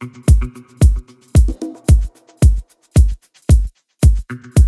thank you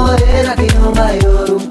morena que não vai ouro